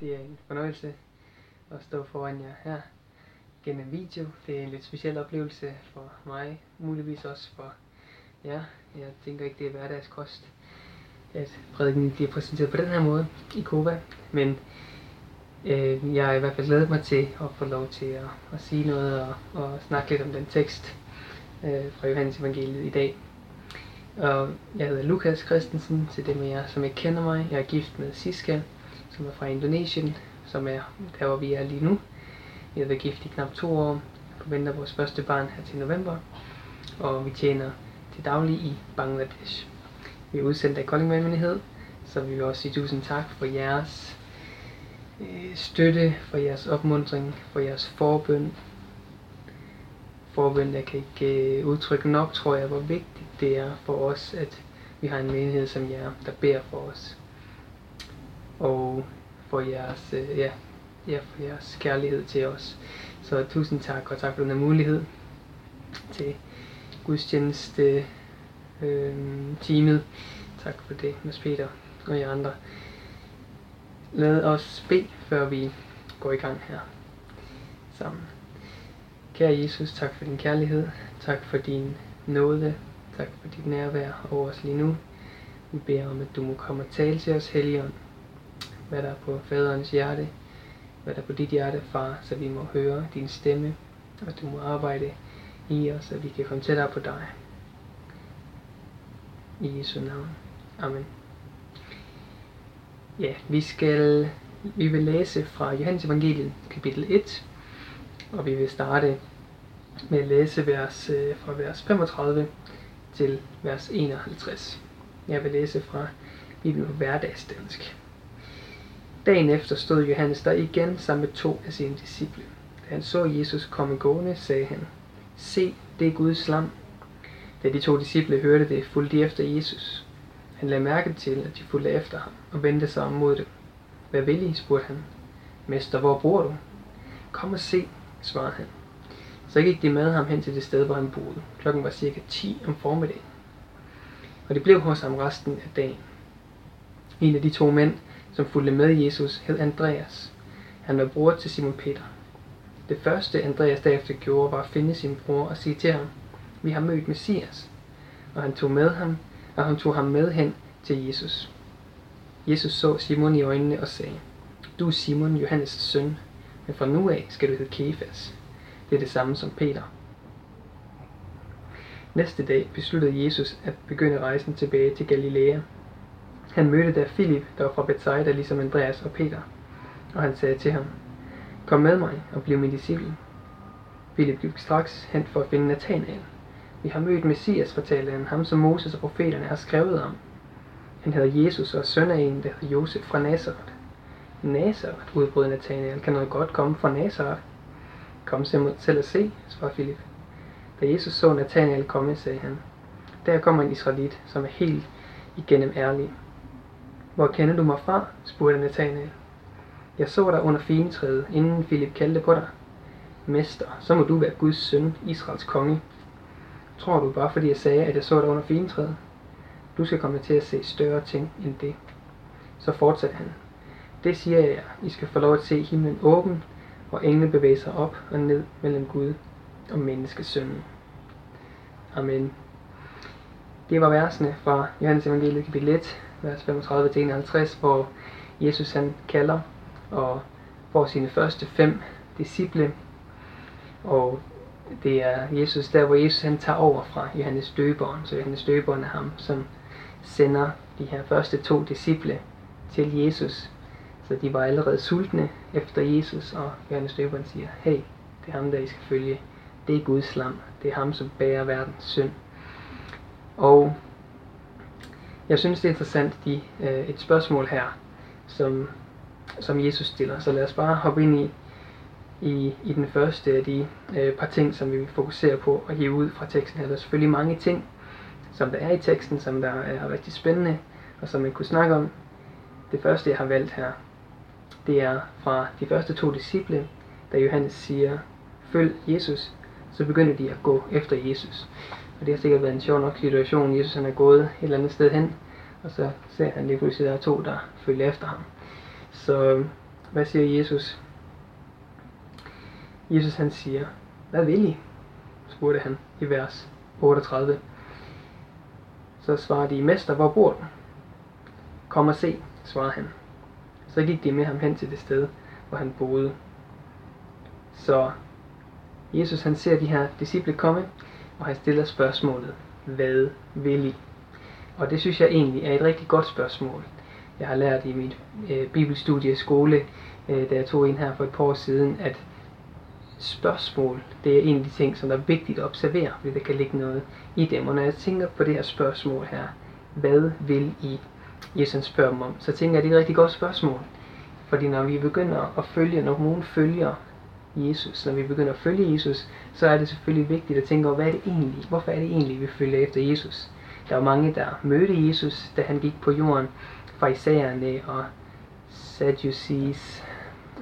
Det er en fornøjelse at stå foran jer her gennem video. Det er en lidt speciel oplevelse for mig, muligvis også for jer. Jeg tænker ikke, det er hverdagskost, at prædiken bliver præsenteret på den her måde i Kova. Men øh, jeg har i hvert fald glædet mig til at få lov til at, at sige noget og, og snakke lidt om den tekst øh, fra Johannes Evangeliet i dag. Og jeg hedder Lukas Christensen, til dem af jer, som ikke kender mig. Jeg er gift med Siska, som er fra Indonesien, som er der, hvor vi er lige nu. Vi har været gift i knap to år, forventer vores første barn her til november, og vi tjener til daglig i Bangladesh. Vi er udsendt af Kolding så vi vil også sige tusind tak for jeres øh, støtte, for jeres opmundring, for jeres forbøn. Forbøn, jeg kan ikke øh, udtrykke nok, tror jeg, hvor vigtigt det er for os, at vi har en menighed som jer, der beder for os. Og for jeres, øh, ja, ja, for jeres kærlighed til os. Så tusind tak, og tak for den her mulighed til gudstjeneste øh, teamet. Tak for det, Mads Peter og jer andre. Lad os bede, før vi går i gang her sammen. Kære Jesus, tak for din kærlighed. Tak for din nåde. Tak for dit nærvær over os lige nu. Vi beder om, at du må komme og tale til os, Helligånd. Hvad der er på faderens hjerte, hvad der er på dit hjerte, far, så vi må høre din stemme, og du må arbejde i os, så vi kan komme tættere på dig. I Jesu navn. Amen. Ja, vi skal vi vil læse fra Johannes Evangeliet, kapitel 1, og vi vil starte med at læse vers, øh, fra vers 35 til vers 51. Jeg vil læse fra Bibelen på hverdagsdansk. Dagen efter stod Johannes der igen sammen med to af sine disciple. Da han så Jesus komme gående, sagde han, Se, det er Guds lam. Da de to disciple hørte det, fulgte de efter Jesus. Han lagde mærke til, at de fulgte efter ham og vendte sig om mod dem. Hvad vil I? spurgte han. Mester, hvor bor du? Kom og se, svarede han. Så gik de med ham hen til det sted, hvor han boede. Klokken var cirka 10 om formiddagen. Og de blev hos ham resten af dagen. En af de to mænd, som fulgte med Jesus, hed Andreas. Han var bror til Simon Peter. Det første Andreas derefter gjorde, var at finde sin bror og sige til ham, vi har mødt Messias. Og han tog med ham, og han tog ham med hen til Jesus. Jesus så Simon i øjnene og sagde, Du er Simon, Johannes' søn, men fra nu af skal du hedde Kefas. Det er det samme som Peter. Næste dag besluttede Jesus at begynde rejsen tilbage til Galilea. Han mødte der Filip, der var fra Bethsaida, ligesom Andreas og Peter, og han sagde til ham, Kom med mig og bliv min disciple. Filip gik straks hen for at finde Nathanael. Vi har mødt Messias, fortalte han, ham som Moses og profeterne har skrevet om. Han hedder Jesus og søn af en, der hedder Josef fra Nazareth. Nazareth, udbrød Nathanael, kan noget godt komme fra Nazareth? Kom selv og se, svarede Filip. Da Jesus så Nathanael komme, sagde han, der kommer en israelit, som er helt igennem ærlig. Hvor kender du mig fra? spurgte Nathanael. Jeg så dig under fintræet, inden Filip kaldte på dig. Mester, så må du være Guds søn, Israels konge. Tror du bare, fordi jeg sagde, at jeg så dig under fintræet? Du skal komme til at se større ting end det. Så fortsatte han. Det siger jeg jer. I skal få lov at se himlen åben, og engle bevæger sig op og ned mellem Gud og menneskesønnen. Amen. Det var versene fra Johannes Evangeliet kapitel 1, vers 35-51, hvor Jesus han kalder og får sine første fem disciple. Og det er Jesus, der hvor Jesus han tager over fra Johannes døberen. Så Johannes døberen er ham, som sender de her første to disciple til Jesus. Så de var allerede sultne efter Jesus, og Johannes døberen siger, hey, det er ham, der I skal følge. Det er Guds lam. Det er ham, som bærer verdens synd. Og jeg synes, det er interessant, de, øh, et spørgsmål her, som, som Jesus stiller. Så lad os bare hoppe ind i, i, i den første af de øh, par ting, som vi vil fokusere på og hive ud fra teksten her. Der er selvfølgelig mange ting, som der er i teksten, som der øh, er rigtig spændende, og som man kunne snakke om. Det første, jeg har valgt her, det er fra de første to disciple, da Johannes siger, følg Jesus, så begynder de at gå efter Jesus. Og det har sikkert været en sjov nok situation. Jesus han er gået et eller andet sted hen, og så ser han lige pludselig, at der er to, der følger efter ham. Så øhm, Hvad siger Jesus? Jesus han siger, hvad vil I? spurgte han i vers 38. Så svarede de, Mester, hvor bor du? Kom og se, svarede han. Så gik de med ham hen til det sted, hvor han boede. Så Jesus han ser de her disciple komme, og han stiller spørgsmålet, hvad vil I? Og det synes jeg egentlig er et rigtig godt spørgsmål. Jeg har lært i mit øh, bibelstudie skole, øh, da jeg tog ind her for et par år siden, at spørgsmål, det er en af de ting, som er vigtigt at observere, fordi der kan ligge noget i dem. Og når jeg tænker på det her spørgsmål her, hvad vil I? Jesus spørger dem om, så tænker jeg, at det er et rigtig godt spørgsmål. Fordi når vi begynder at følge, når nogen følger Jesus, når vi begynder at følge Jesus, så er det selvfølgelig vigtigt at tænke over, hvad er det egentlig? Hvorfor er det egentlig, vi følger efter Jesus? Der var mange, der mødte Jesus, da han gik på jorden, farisæerne og Sadducees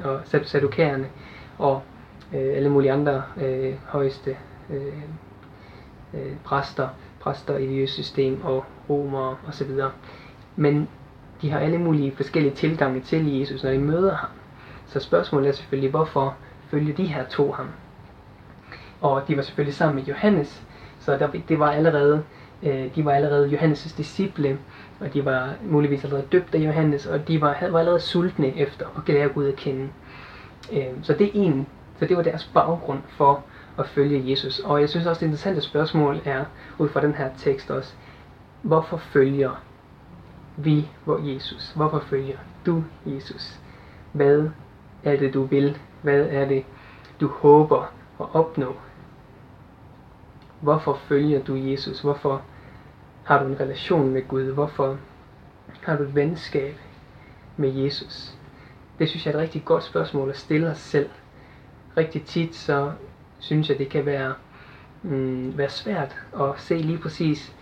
og sadukærerne og øh, alle mulige andre øh, højeste øh, øh, præster, præster i det system og romere osv. Men de har alle mulige forskellige tilgange til Jesus, når de møder ham. Så spørgsmålet er selvfølgelig, hvorfor følge de her to ham? Og de var selvfølgelig sammen med Johannes, så der, det var allerede, øh, de var allerede Johannes' disciple, og de var muligvis allerede døbt af Johannes, og de var, var allerede sultne efter at lære Gud at kende. Øh, så det er en så det var deres baggrund for at følge Jesus. Og jeg synes også, det interessante spørgsmål er, ud fra den her tekst også, hvorfor følger vi hvor Jesus? Hvorfor følger du Jesus? Hvad er det, du vil? Hvad er det, du håber at opnå? Hvorfor følger du Jesus? Hvorfor har du en relation med Gud? Hvorfor har du et venskab med Jesus? Det synes jeg er et rigtig godt spørgsmål at stille os selv rigtig tit, så synes jeg, det kan være, mm, være svært at se lige præcis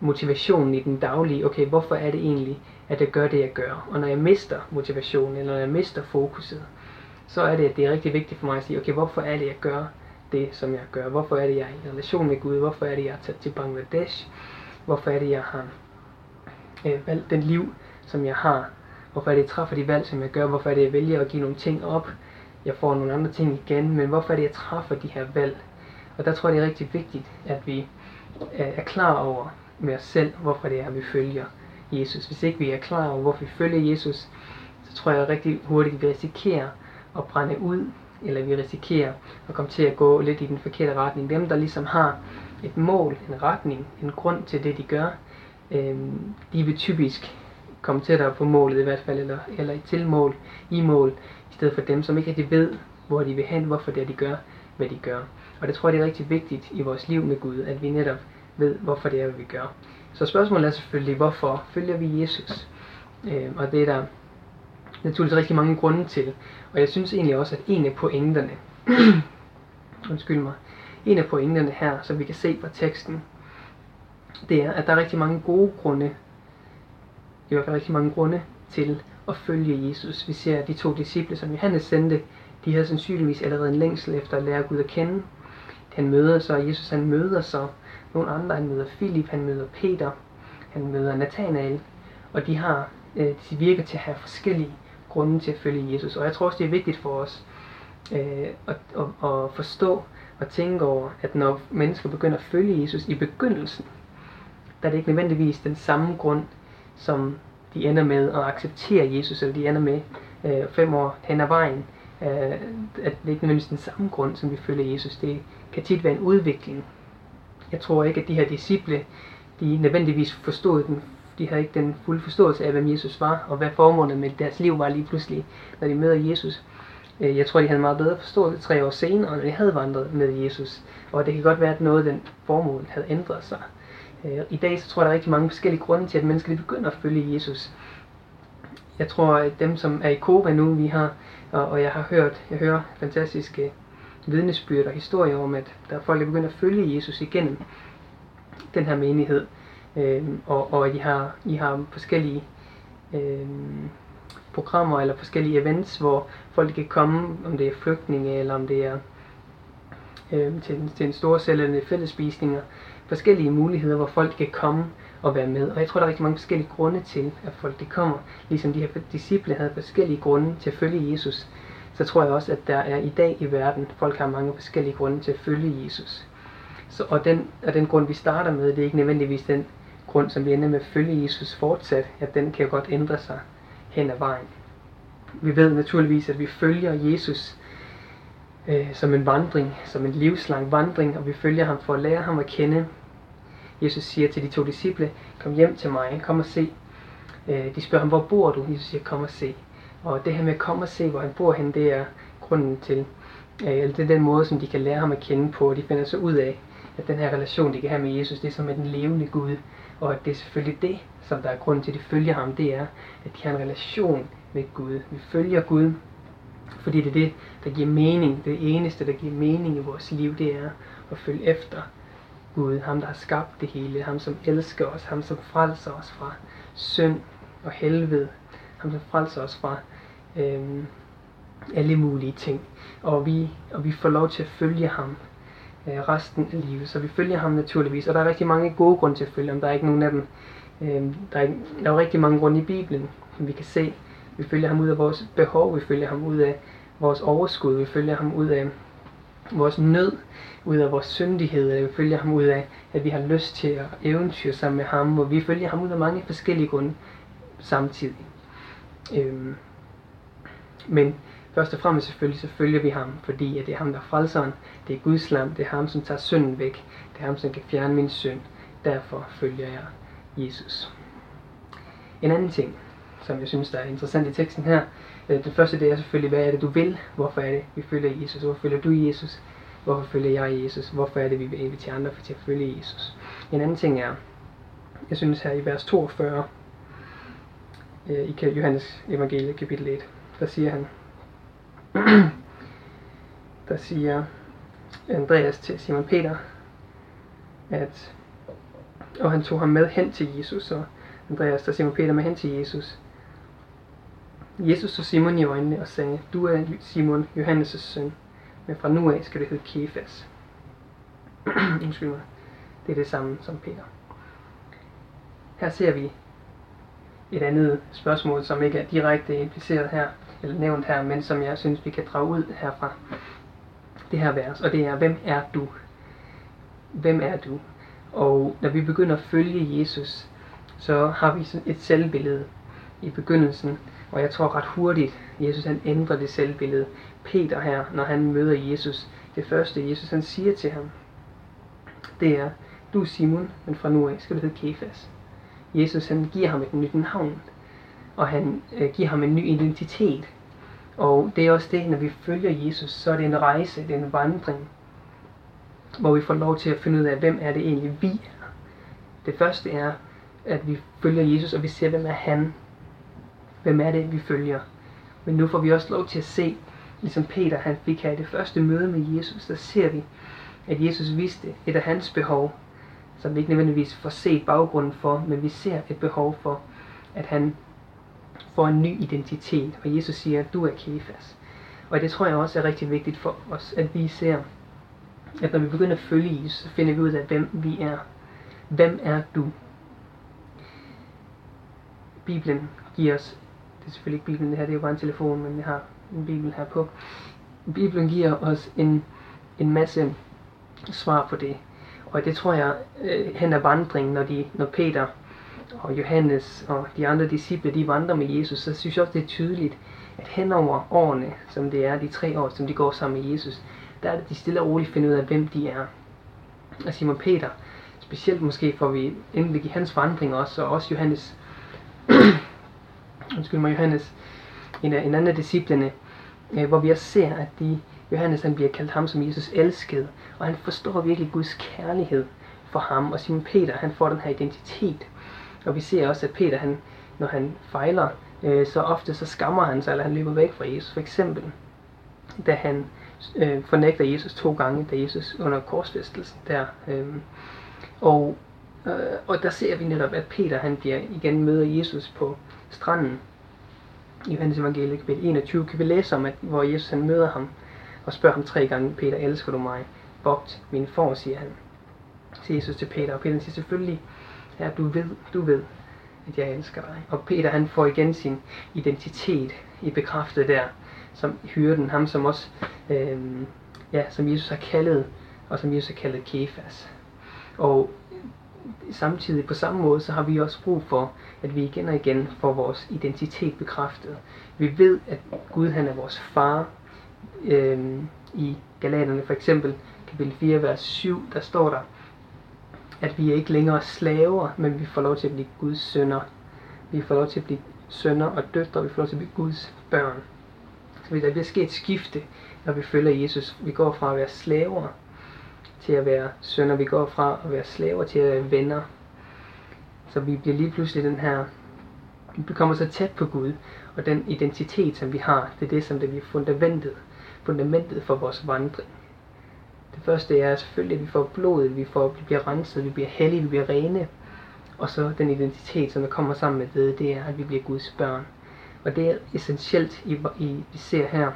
motivationen i den daglige. Okay, hvorfor er det egentlig, at jeg gør det, jeg gør? Og når jeg mister motivationen, eller når jeg mister fokuset, så er det, at det er rigtig vigtigt for mig at sige, okay, hvorfor er det, jeg gør det, som jeg gør? Hvorfor er det, jeg er i relation med Gud? Hvorfor er det, jeg er taget til Bangladesh? Hvorfor er det, jeg har øh, valgt den liv, som jeg har? Hvorfor er det, jeg træffer de valg, som jeg gør? Hvorfor er det, jeg vælger at give nogle ting op? jeg får nogle andre ting igen, men hvorfor er det, jeg træffer de her valg? Og der tror jeg, det er rigtig vigtigt, at vi øh, er klar over med os selv, hvorfor det er, at vi følger Jesus. Hvis ikke vi er klar over, hvorfor vi følger Jesus, så tror jeg rigtig hurtigt, at vi risikerer at brænde ud, eller vi risikerer at komme til at gå lidt i den forkerte retning. Dem, der ligesom har et mål, en retning, en grund til det, de gør, øh, de vil typisk komme tættere på målet i hvert fald, eller, eller til mål, i mål, i stedet for dem, som ikke rigtig ved, hvor de vil hen, hvorfor det er, de gør, hvad de gør. Og det tror jeg, det er rigtig vigtigt i vores liv med Gud, at vi netop ved, hvorfor det er, hvad vi gør. Så spørgsmålet er selvfølgelig, hvorfor følger vi Jesus? Øh, og det er der naturligvis rigtig mange grunde til. Og jeg synes egentlig også, at en af pointerne, undskyld mig, en af pointerne her, som vi kan se fra teksten, det er, at der er rigtig mange gode grunde, i hvert fald rigtig mange grunde til at følge Jesus. Vi ser, at de to disciple, som Johannes sendte, de havde sandsynligvis allerede en længsel efter at lære Gud at kende. Han møder så, Jesus han møder så nogle andre. Han møder Filip, han møder Peter, han møder Nathanael. Og de har, øh, de virker til at have forskellige grunde til at følge Jesus. Og jeg tror også, det er vigtigt for os øh, at, at, at forstå og tænke over, at når mennesker begynder at følge Jesus i begyndelsen, der er det ikke nødvendigvis den samme grund, som de ender med at acceptere Jesus, eller de ender med øh, fem år hen ad vejen, øh, at det er ikke nødvendigvis den samme grund, som vi følger Jesus. Det kan tit være en udvikling. Jeg tror ikke, at de her disciple, de nødvendigvis forstod den, de havde ikke den fulde forståelse af, hvem Jesus var, og hvad formålet med deres liv var lige pludselig, når de møder Jesus. Øh, jeg tror, de havde meget bedre forståelse tre år senere, når de havde vandret med Jesus. Og det kan godt være, at noget af den formål havde ændret sig. Øh, I dag så tror jeg, der er rigtig mange forskellige grunde til, at mennesker begynder at følge Jesus. Jeg tror, at dem, som er i Koba nu, vi har, og, og jeg har hørt, jeg hører fantastiske vidnesbyrd og historier om, at der er folk, der begynder at følge Jesus igennem den her menighed. Øh, og, og I har, I har forskellige øh, programmer eller forskellige events, hvor folk kan komme, om det er flygtninge eller om det er øh, til, til en stor celle fællesspisninger, forskellige muligheder, hvor folk kan komme og være med. Og jeg tror, der er rigtig mange forskellige grunde til, at folk de kommer. Ligesom de her disciple havde forskellige grunde til at følge Jesus, så tror jeg også, at der er i dag i verden, folk har mange forskellige grunde til at følge Jesus. Så, og, den, og den grund, vi starter med, det er ikke nødvendigvis den grund, som vi ender med at følge Jesus fortsat, at den kan jo godt ændre sig hen ad vejen. Vi ved naturligvis, at vi følger Jesus øh, som en vandring, som en livslang vandring, og vi følger ham for at lære ham at kende. Jesus siger til de to disciple, kom hjem til mig, kom og se. Øh, de spørger ham, hvor bor du? Jesus siger, kom og se. Og det her med at komme og se, hvor han bor hen, det er grunden til, øh, eller det er den måde, som de kan lære ham at kende på, og de finder så ud af, at den her relation, de kan have med Jesus, det er som med den levende Gud, og at det er selvfølgelig det, som der er grunden til, at de følger ham, det er, at de har en relation med Gud. Vi følger Gud, fordi det er det, der giver mening. Det eneste, der giver mening i vores liv, det er at følge efter Gud. Ham, der har skabt det hele. Ham, som elsker os. Ham, som frelser os fra synd og helvede. Ham, som frelser os fra øhm, alle mulige ting. Og vi, og vi får lov til at følge ham øh, resten af livet. Så vi følger ham naturligvis. Og der er rigtig mange gode grunde til at følge ham. Der er ikke nogen af dem. Øh, der, er, der er rigtig mange grunde i Bibelen, som vi kan se. Vi følger ham ud af vores behov. Vi følger ham ud af vores overskud. Vi følger ham ud af vores nød, ud af vores syndighed, vi følger ham ud af, at vi har lyst til at eventyre sammen med ham, og vi følger ham ud af mange forskellige grunde samtidig. Øhm, men først og fremmest selvfølgelig, så følger vi ham, fordi at det er ham, der er frelseren, det er Guds lam, det er ham, som tager synden væk, det er ham, som kan fjerne min synd. Derfor følger jeg Jesus. En anden ting, som jeg synes, der er interessant i teksten her, øh, det første det er selvfølgelig, hvad er det, du vil? Hvorfor er det, vi følger Jesus? Hvorfor følger du Jesus? Hvorfor følger jeg Jesus? Hvorfor er det, vi vil invitere andre til at følge Jesus? En anden ting er, jeg synes her i vers 42, øh, i Johannes evangelie kapitel 1, der siger han, der siger Andreas til Simon Peter, at og han tog ham med hen til Jesus, og Andreas der Simon Peter med hen til Jesus. Jesus så Simon i øjnene og sagde, du er Simon, Johannes' søn, men fra nu af skal du hedde Kefas. Undskyld mig. Det er det samme som Peter. Her ser vi et andet spørgsmål, som ikke er direkte impliceret her, nævnt her, men som jeg synes, vi kan drage ud herfra det her vers, og det er, hvem er du? Hvem er du? Og når vi begynder at følge Jesus, så har vi sådan et selvbillede i begyndelsen, og jeg tror ret hurtigt, Jesus han ændrer det selvbillede. Peter her, når han møder Jesus, det første Jesus han siger til ham, det er, du er Simon, men fra nu af skal du hedde Kefas. Jesus han giver ham et nyt navn, og han øh, giver ham en ny identitet. Og det er også det, når vi følger Jesus, så er det en rejse, det er en vandring, hvor vi får lov til at finde ud af, hvem er det egentlig vi er. Det første er, at vi følger Jesus, og vi ser, hvem er han. Hvem er det, vi følger. Men nu får vi også lov til at se, ligesom Peter han fik her i det første møde med Jesus, der ser vi, at Jesus vidste et af hans behov, som vi ikke nødvendigvis får set baggrunden for, men vi ser et behov for, at han får en ny identitet. Og Jesus siger, du er Kefas. Og det tror jeg også er rigtig vigtigt for os, at vi ser, at når vi begynder at følge Jesus, så finder vi ud af, hvem vi er. Hvem er du? Bibelen giver os, det er selvfølgelig ikke Bibelen, det her det er jo bare en telefon, men jeg har en Bibel her på. Bibelen giver os en, en masse svar på det. Og det tror jeg øh, hen ad vandringen, når, de, når Peter og Johannes og de andre disciple, de vandrer med Jesus, så synes jeg også, det er tydeligt, at hen over årene, som det er, de tre år, som de går sammen med Jesus, der er det, de stille og roligt finder ud af, hvem de er. Og Simon Peter, specielt måske får vi indblik i hans vandring også, og også Johannes, undskyld mig, Johannes, en, af, en anden af disciplene, øh, hvor vi også ser, at de, Johannes han bliver kaldt ham som Jesus elskede, og han forstår virkelig Guds kærlighed for ham, og Simon Peter, han får den her identitet. Og vi ser også, at Peter, han, når han fejler, øh, så ofte så skammer han sig, eller han løber væk fra Jesus. For eksempel, da han øh, fornægter Jesus to gange, da Jesus under korsfæstelsen der. Øh, og, øh, og der ser vi netop, at Peter han bliver igen møder Jesus på stranden. I Johannes Evangelie kapitel 21 kan vi læse om, at hvor Jesus han møder ham og spørger ham tre gange, Peter, elsker du mig? Bogt min for, siger han. Siger Jesus til Peter, og Peter siger selvfølgelig, Ja, du ved, du ved, at jeg elsker dig. Og Peter han får igen sin identitet i bekræftet der, som hyrden, ham som også, øh, ja, som Jesus har kaldet, og som Jesus har kaldet Kefas. Og samtidig på samme måde, så har vi også brug for, at vi igen og igen får vores identitet bekræftet. Vi ved, at Gud han er vores far. Øh, I Galaterne for eksempel, kapitel 4, vers 7, der står der, at vi er ikke længere slaver, men vi får lov til at blive Guds sønner. Vi får lov til at blive sønner og døtre, vi får lov til at blive Guds børn. Så der bliver sket et skifte, når vi følger Jesus. Vi går fra at være slaver til at være sønner. Vi går fra at være slaver til at være venner. Så vi bliver lige pludselig den her, vi kommer så tæt på Gud, og den identitet, som vi har, det er det, som det bliver fundamentet, fundamentet for vores vandring. Det første er selvfølgelig, at vi får blodet, vi, får, vi bliver renset, vi bliver hellige, vi bliver rene. Og så den identitet, som der kommer sammen med det, det er, at vi bliver Guds børn. Og det er essentielt, i, i, vi ser her,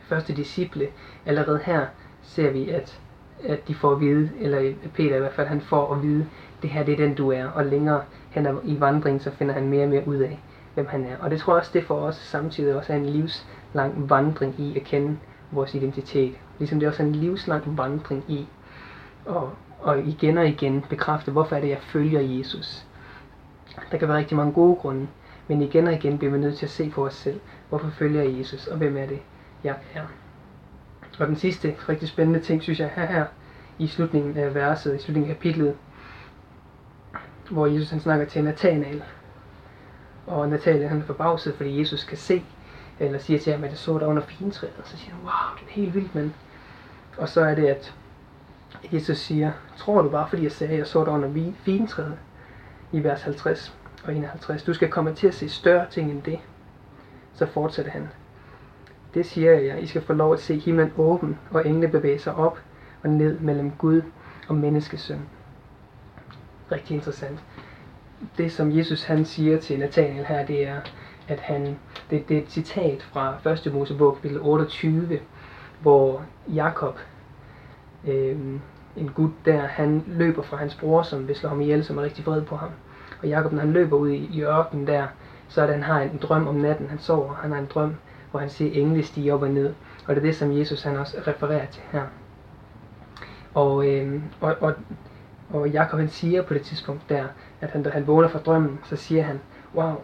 første disciple, allerede her ser vi, at at de får at vide, eller Peter i hvert fald, han får at vide, det her det er den du er, og længere hen i vandringen, så finder han mere og mere ud af, hvem han er. Og det tror jeg også, det for os samtidig også er en livslang vandring i at kende vores identitet. Ligesom det også er en livslang vandring i og, og igen og igen bekræfte, hvorfor er det, jeg følger Jesus. Der kan være rigtig mange gode grunde, men igen og igen bliver vi nødt til at se på os selv. Hvorfor følger jeg Jesus, og hvem er det, jeg er? Og den sidste rigtig spændende ting, synes jeg, her, her i slutningen af verset, i slutningen af kapitlet, hvor Jesus han snakker til Nathanael. Og Nathanael han er forbavset, fordi Jesus kan se, eller siger til ham, at det så der under fintræet. Og så siger han, wow, det er helt vildt, men... Og så er det, at Jesus siger, tror du bare, fordi jeg sagde, at jeg så dig under vintræet i vers 50 og 51. Du skal komme til at se større ting end det. Så fortsætter han. Det siger jeg I skal få lov at se himlen åben, og engle bevæge sig op og ned mellem Gud og menneskesøn. Rigtig interessant. Det som Jesus han siger til Nathaniel her, det er, at han, det, det er et citat fra 1. Mosebog kapitel 28, hvor Jakob, øh, en gut der, han løber fra hans bror, som vil slå ham ihjel, som er rigtig vred på ham. Og Jakob, når han løber ud i, i ørkenen der, så er det, han har en drøm om natten. Han sover, han har en drøm, hvor han ser engle stige op og ned. Og det er det, som Jesus han også refererer til her. Og, øh, og, og, og Jakob han siger på det tidspunkt der, at han, da han vågner fra drømmen, så siger han, wow,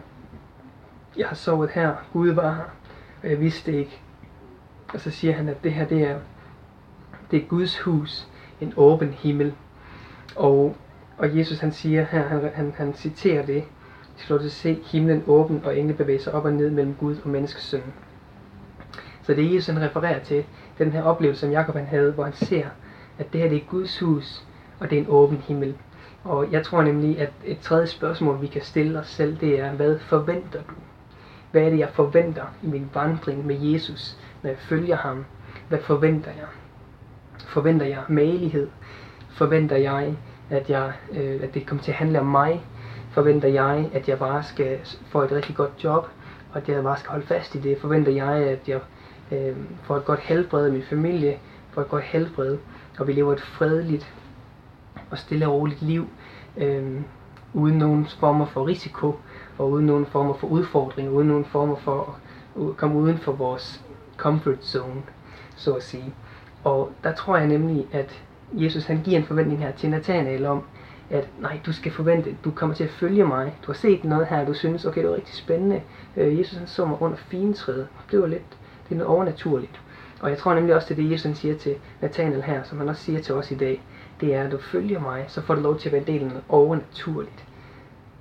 jeg har sovet her, Gud var her, og jeg vidste ikke. Og så siger han, at det her, det er, det er Guds hus, en åben himmel. Og, og Jesus han siger her, han, han, han citerer det, de skal til at se himlen åben, og engle bevæge sig op og ned mellem Gud og menneskesøn. Så det Jesus han refererer til, den her oplevelse, som Jakob han havde, hvor han ser, at det her det er Guds hus, og det er en åben himmel. Og jeg tror nemlig, at et tredje spørgsmål, vi kan stille os selv, det er, hvad forventer du? Hvad er det, jeg forventer i min vandring med Jesus, når jeg følger ham? Hvad forventer jeg? Forventer jeg malighed? Forventer jeg, at, jeg, øh, at det kommer til at handle om mig? Forventer jeg, at jeg bare skal få et rigtig godt job, og at jeg bare skal holde fast i det? Forventer jeg, at jeg øh, får et godt helbred, min familie får et godt helbred, og vi lever et fredeligt og stille og roligt liv, øh, uden nogen former for risiko, og uden nogen former for udfordring, uden nogen former for at komme uden for vores comfort zone, så at sige. Og der tror jeg nemlig, at Jesus han giver en forventning her til Nathanael om, at nej, du skal forvente, du kommer til at følge mig. Du har set noget her, du synes, okay, det var rigtig spændende. Øh, Jesus han så mig under fintræet. Det var lidt det er noget overnaturligt. Og jeg tror nemlig også, det er det, Jesus siger til Nathanael her, som han også siger til os i dag. Det er, at du følger mig, så får du lov til at være en del af noget overnaturligt.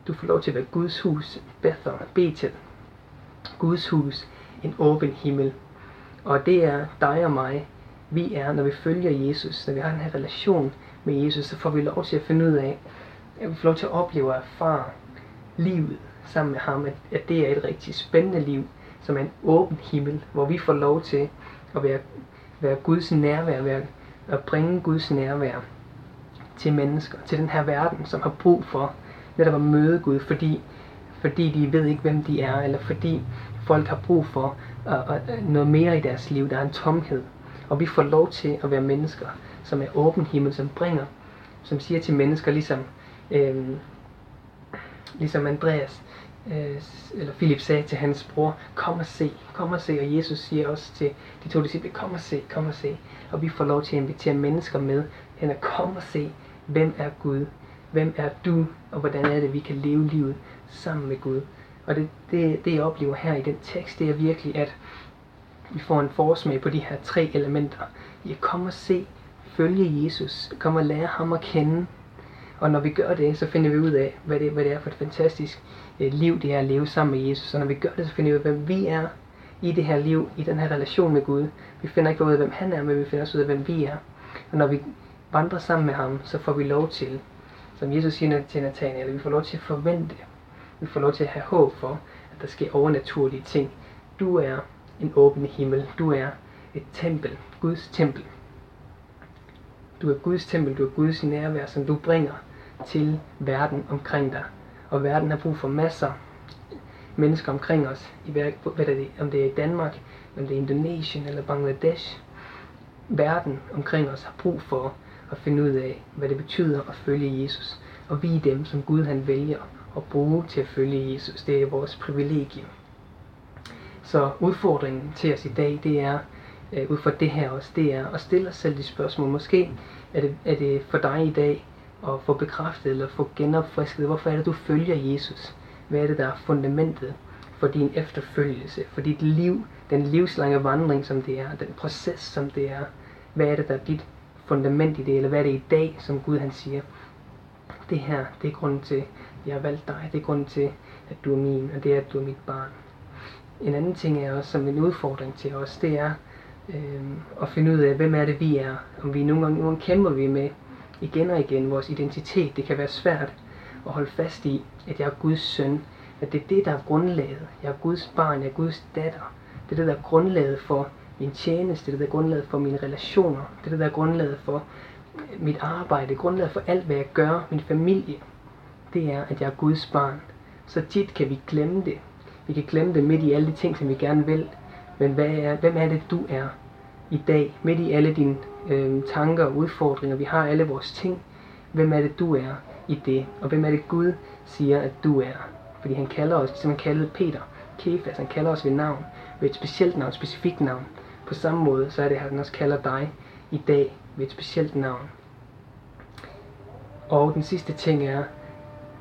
Du får lov til at være Guds hus, Bethel, Betel. Guds hus, en åben himmel. Og det er dig og mig, vi er, når vi følger Jesus, når vi har den her relation med Jesus, så får vi lov til at finde ud af, at vi får lov til at opleve og erfare livet sammen med ham, at, at det er et rigtig spændende liv, som er en åben himmel, hvor vi får lov til at være, være Guds nærvær, være, at bringe Guds nærvær til mennesker, til den her verden, som har brug for netop at møde Gud, fordi, fordi de ved ikke, hvem de er, eller fordi folk har brug for uh, uh, noget mere i deres liv. Der er en tomhed. Og vi får lov til at være mennesker, som er åben himmel, som bringer, som siger til mennesker ligesom, øh, ligesom Andreas øh, eller Philip sagde til hans bror, kom og se, kom og se, og Jesus siger også til de to disciple, kom og se, kom og se, og vi får lov til at invitere mennesker med, hen og kom og se, hvem er Gud, hvem er du, og hvordan er det, vi kan leve livet sammen med Gud. Og det, det, det jeg oplever her i den tekst, det er virkelig, at vi får en forsmag på de her tre elementer. I at komme og se, følge Jesus, komme og lære ham at kende. Og når vi gør det, så finder vi ud af, hvad det, hvad det er for et fantastisk øh, liv, det er at leve sammen med Jesus. Og når vi gør det, så finder vi ud af, hvem vi er i det her liv, i den her relation med Gud. Vi finder ikke ud af, hvem han er, men vi finder også ud af, hvem vi er. Og når vi vandrer sammen med ham, så får vi lov til, som Jesus siger til Nathanael, vi får lov til at forvente. Vi får lov til at have håb for, at der sker overnaturlige ting. Du er en åben himmel. Du er et tempel, Guds tempel. Du er Guds tempel, du er Guds nærvær, som du bringer til verden omkring dig. Og verden har brug for masser mennesker omkring os, i hvad er det, om det er i Danmark, om det er Indonesien eller Bangladesh. Verden omkring os har brug for at finde ud af, hvad det betyder at følge Jesus. Og vi er dem, som Gud han vælger at bruge til at følge Jesus. Det er vores privilegium. Så udfordringen til os i dag, det er, øh, ud fra det her også, det er at stille os selv de spørgsmål. Måske er det, er det for dig i dag at få bekræftet eller få genopfrisket, hvorfor er det, du følger Jesus? Hvad er det, der er fundamentet for din efterfølgelse, for dit liv, den livslange vandring, som det er, den proces, som det er? Hvad er det, der er dit fundament i det, eller hvad er det i dag, som Gud han siger? Det her, det er grunden til, at jeg har valgt dig. Det er grunden til, at du er min, og det er, at du er mit barn. En anden ting er også som en udfordring til os, det er øh, at finde ud af, hvem er det vi er. Om vi nogle gange, nogle gange kæmper vi med igen og igen vores identitet. Det kan være svært at holde fast i, at jeg er Guds søn. At det er det, der er grundlaget. Jeg er Guds barn, jeg er Guds datter. Det er det, der er grundlaget for min tjeneste, det er det, der er grundlaget for mine relationer. Det er det, der er grundlaget for mit arbejde, grundlaget for alt, hvad jeg gør, min familie. Det er, at jeg er Guds barn. Så tit kan vi glemme det. Vi kan glemme det midt i alle de ting, som vi gerne vil. Men hvad er, hvem er det, du er i dag? Midt i alle dine øh, tanker og udfordringer. Vi har alle vores ting. Hvem er det, du er i det? Og hvem er det, Gud siger, at du er? Fordi han kalder os, som han kaldede Peter, Kefas, han kalder os ved navn, ved et specielt navn, et specifikt navn. På samme måde, så er det, at han også kalder dig i dag ved et specielt navn. Og den sidste ting er,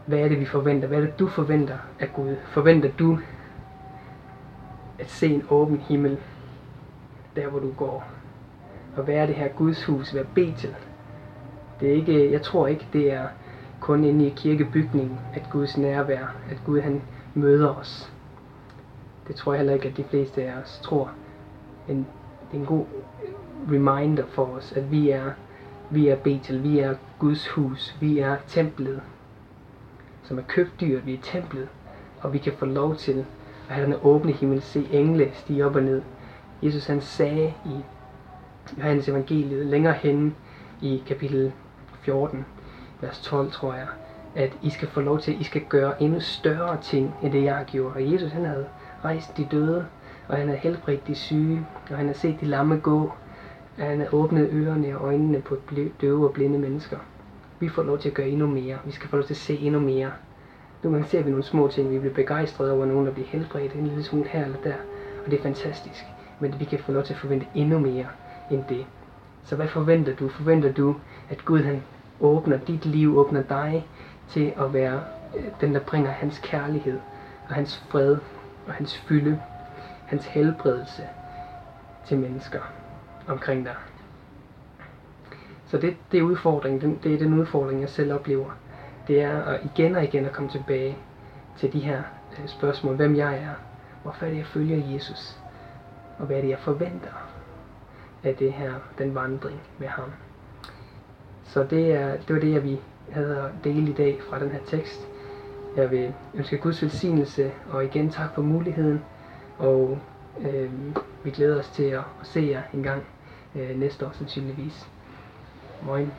hvad er det, vi forventer? Hvad er det, du forventer af Gud? Forventer du at se en åben himmel, der hvor du går? Og hvad er det her Guds hus, hvad bed til? Det er ikke, jeg tror ikke, det er kun inde i kirkebygningen, at Guds nærvær, at Gud han møder os. Det tror jeg heller ikke, at de fleste af os tror. Men det er en god reminder for os, at vi er, vi er Betel, vi er Guds hus, vi er templet, som er købt dyrt, vi er templet, og vi kan få lov til at have den åbne himmel, se engle stige op og ned. Jesus han sagde i Johannes evangeliet længere hen i kapitel 14, vers 12 tror jeg, at I skal få lov til, at I skal gøre endnu større ting, end det jeg har gjort. Og Jesus han havde rejst de døde, og han har helbredt de syge, og han har set de lamme gå, og han har åbnet ørerne og øjnene på døve og blinde mennesker. Vi får lov til at gøre endnu mere. Vi skal få lov til at se endnu mere. Nogle gange ser vi nogle små ting, vi bliver begejstrede over nogen, der bliver helbredt en lille smule her eller der, og det er fantastisk. Men vi kan få lov til at forvente endnu mere end det. Så hvad forventer du? Forventer du, at Gud han åbner dit liv, åbner dig til at være øh, den, der bringer hans kærlighed og hans fred og hans fylde, hans helbredelse til mennesker omkring dig. Så det, det er udfordringen, det er den udfordring, jeg selv oplever. Det er at igen og igen at komme tilbage til de her øh, spørgsmål. Hvem jeg er, hvorfor er det, jeg følger Jesus, og hvad er det, jeg forventer af det her, den vandring med ham. Så det, er, det var det, jeg vi havde at dele i dag fra den her tekst. Jeg vil ønske Guds velsignelse, og igen tak for muligheden, og øh, vi glæder os til at, at se jer en gang øh, næste år sandsynligvis. Moin.